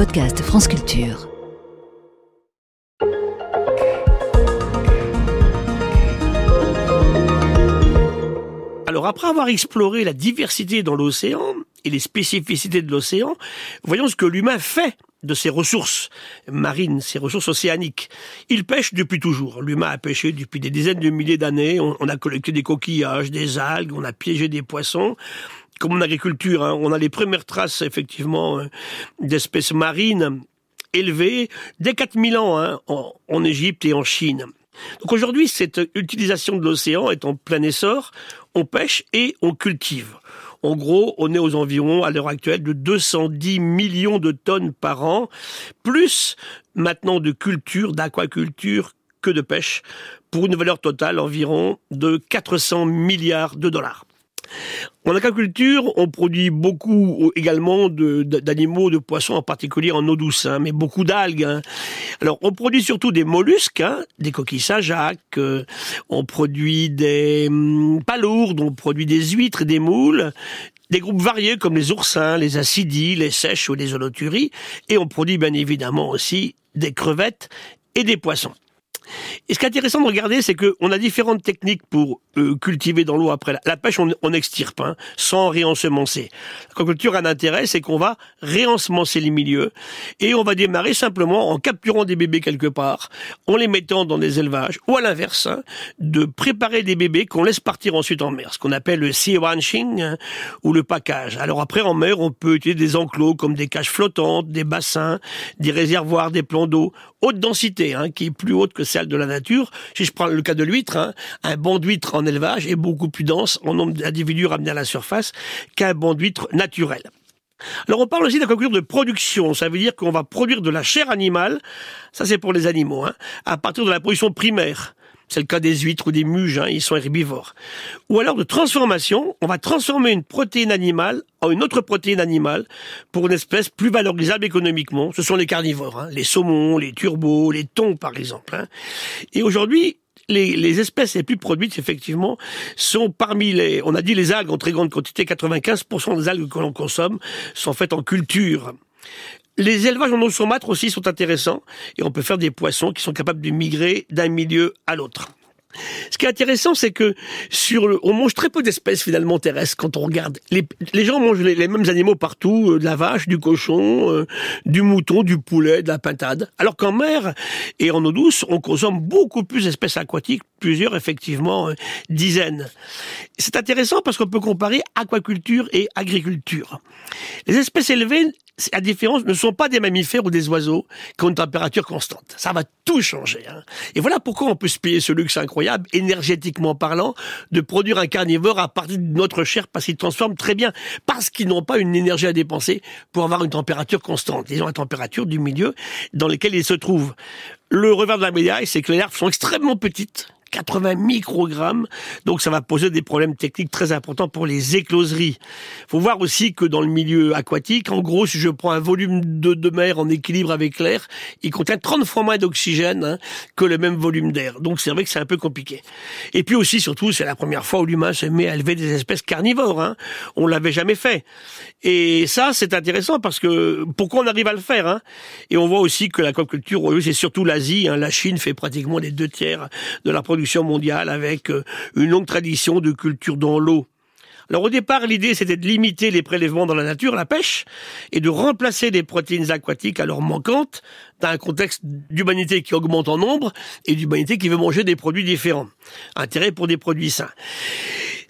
podcast France Culture. Alors après avoir exploré la diversité dans l'océan et les spécificités de l'océan, voyons ce que l'humain fait de ses ressources marines, ses ressources océaniques. Il pêche depuis toujours. L'humain a pêché depuis des dizaines de milliers d'années. On, a collecté des coquillages, des algues, on a piégé des poissons. Comme en agriculture, hein, on a les premières traces effectivement euh, d'espèces marines élevées dès 4000 ans hein, en, en Égypte et en Chine. Donc aujourd'hui, cette utilisation de l'océan est en plein essor. On pêche et on cultive. En gros, on est aux environs, à l'heure actuelle, de 210 millions de tonnes par an, plus maintenant de culture, d'aquaculture que de pêche, pour une valeur totale environ de 400 milliards de dollars. En aquaculture, on produit beaucoup également d'animaux, de, poissons, en particulier en eau douce, hein, mais beaucoup d'algues. Hein. Alors, on produit surtout des mollusques, hein, des coquilles Saint-Jacques, euh, on produit des hum, palourdes, on produit des huîtres et des moules, des groupes variés comme les oursins, les acidies, les sèches ou les holoturies, et on produit bien évidemment aussi des crevettes et des poissons. Et ce qui est intéressant de regarder, c'est qu'on a différentes techniques pour euh, cultiver dans l'eau après. La, pêche, on, on extirpe, hein, sans réensemencer. L'aquaculture a un intérêt, c'est qu'on va réensemencer les milieux et on va démarrer simplement en capturant des bébés quelque part, en les mettant dans des élevages, ou à l'inverse, hein, de préparer des bébés qu'on laisse partir ensuite en mer, ce qu'on appelle le sea ranching hein, ou le package. Alors après, en mer, on peut utiliser des enclos comme des cages flottantes, des bassins, des réservoirs, des plans d'eau, haute densité, hein, qui est plus haute que celle de la nature. Si je prends le cas de l'huître, hein, un banc d'huître en élevage est beaucoup plus dense en nombre d'individus ramenés à la surface qu'un banc d'huître naturel. Alors on parle aussi d'aquaculture de production, ça veut dire qu'on va produire de la chair animale, ça c'est pour les animaux, hein, à partir de la production primaire. C'est le cas des huîtres ou des muges, hein, ils sont herbivores. Ou alors de transformation, on va transformer une protéine animale en une autre protéine animale pour une espèce plus valorisable économiquement. Ce sont les carnivores, hein, les saumons, les turbos, les thons par exemple. Hein. Et aujourd'hui, les, les, espèces les plus produites, effectivement, sont parmi les, on a dit les algues en très grande quantité, 95% des algues que l'on consomme sont faites en culture. Les élevages en eau saumâtre aussi sont intéressants et on peut faire des poissons qui sont capables de migrer d'un milieu à l'autre. Ce qui est intéressant, c'est que sur le, on mange très peu d'espèces finalement terrestres quand on regarde. Les, gens mangent les, mêmes animaux partout, euh, de la vache, du cochon, euh, du mouton, du poulet, de la pintade. Alors qu'en mer et en eau douce, on consomme beaucoup plus d'espèces aquatiques, plusieurs effectivement euh, dizaines. C'est intéressant parce qu'on peut comparer aquaculture et agriculture. Les espèces élevées à différence, ne sont pas des mammifères ou des oiseaux qui ont une température constante. Ça va tout changer. Hein. Et voilà pourquoi on peut se payer ce luxe incroyable, énergétiquement parlant, de produire un carnivore à partir de notre chair parce qu'ils transforment très bien, parce qu'ils n'ont pas une énergie à dépenser pour avoir une température constante. Ils ont la température du milieu dans lequel ils se trouvent. Le revers de la médaille, c'est que les larves sont extrêmement petites 80 microgrammes. Donc ça va poser des problèmes techniques très importants pour les écloseries. faut voir aussi que dans le milieu aquatique, en gros, si je prends un volume de, de mer en équilibre avec l'air, il contient 30 fois moins d'oxygène hein, que le même volume d'air. Donc c'est vrai que c'est un peu compliqué. Et puis aussi, surtout, c'est la première fois où l'humain se met à élever des espèces carnivores. Hein. On l'avait jamais fait. Et ça, c'est intéressant parce que pourquoi on arrive à le faire hein? Et on voit aussi que l'aquaculture, c'est surtout l'Asie. Hein. La Chine fait pratiquement les deux tiers de la production mondiale avec euh, une longue tradition de culture dans l'eau. Alors au départ, l'idée c'était de limiter les prélèvements dans la nature, la pêche, et de remplacer les protéines aquatiques alors manquantes dans un contexte d'humanité qui augmente en nombre et d'humanité qui veut manger des produits différents. Intérêt pour des produits sains.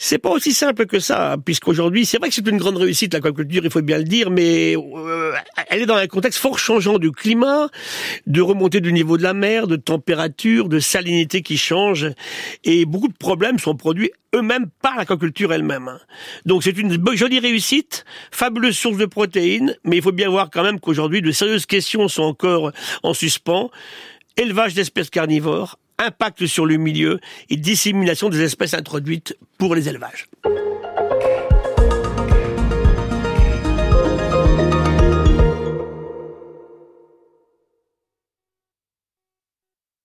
C'est pas aussi simple que ça, puisqu'aujourd'hui, c'est vrai que c'est une grande réussite l'aquaculture, il faut bien le dire, mais euh, elle est dans un contexte fort changeant du climat, de remontée du niveau de la mer, de température, de salinité qui change, et beaucoup de problèmes sont produits eux-mêmes par l'aquaculture elle-même. Donc c'est une jolie réussite, fabuleuse source de protéines, mais il faut bien voir quand même qu'aujourd'hui de sérieuses questions sont encore en suspens. Élevage d'espèces carnivores, impact sur le milieu et dissémination des espèces introduites pour les élevages.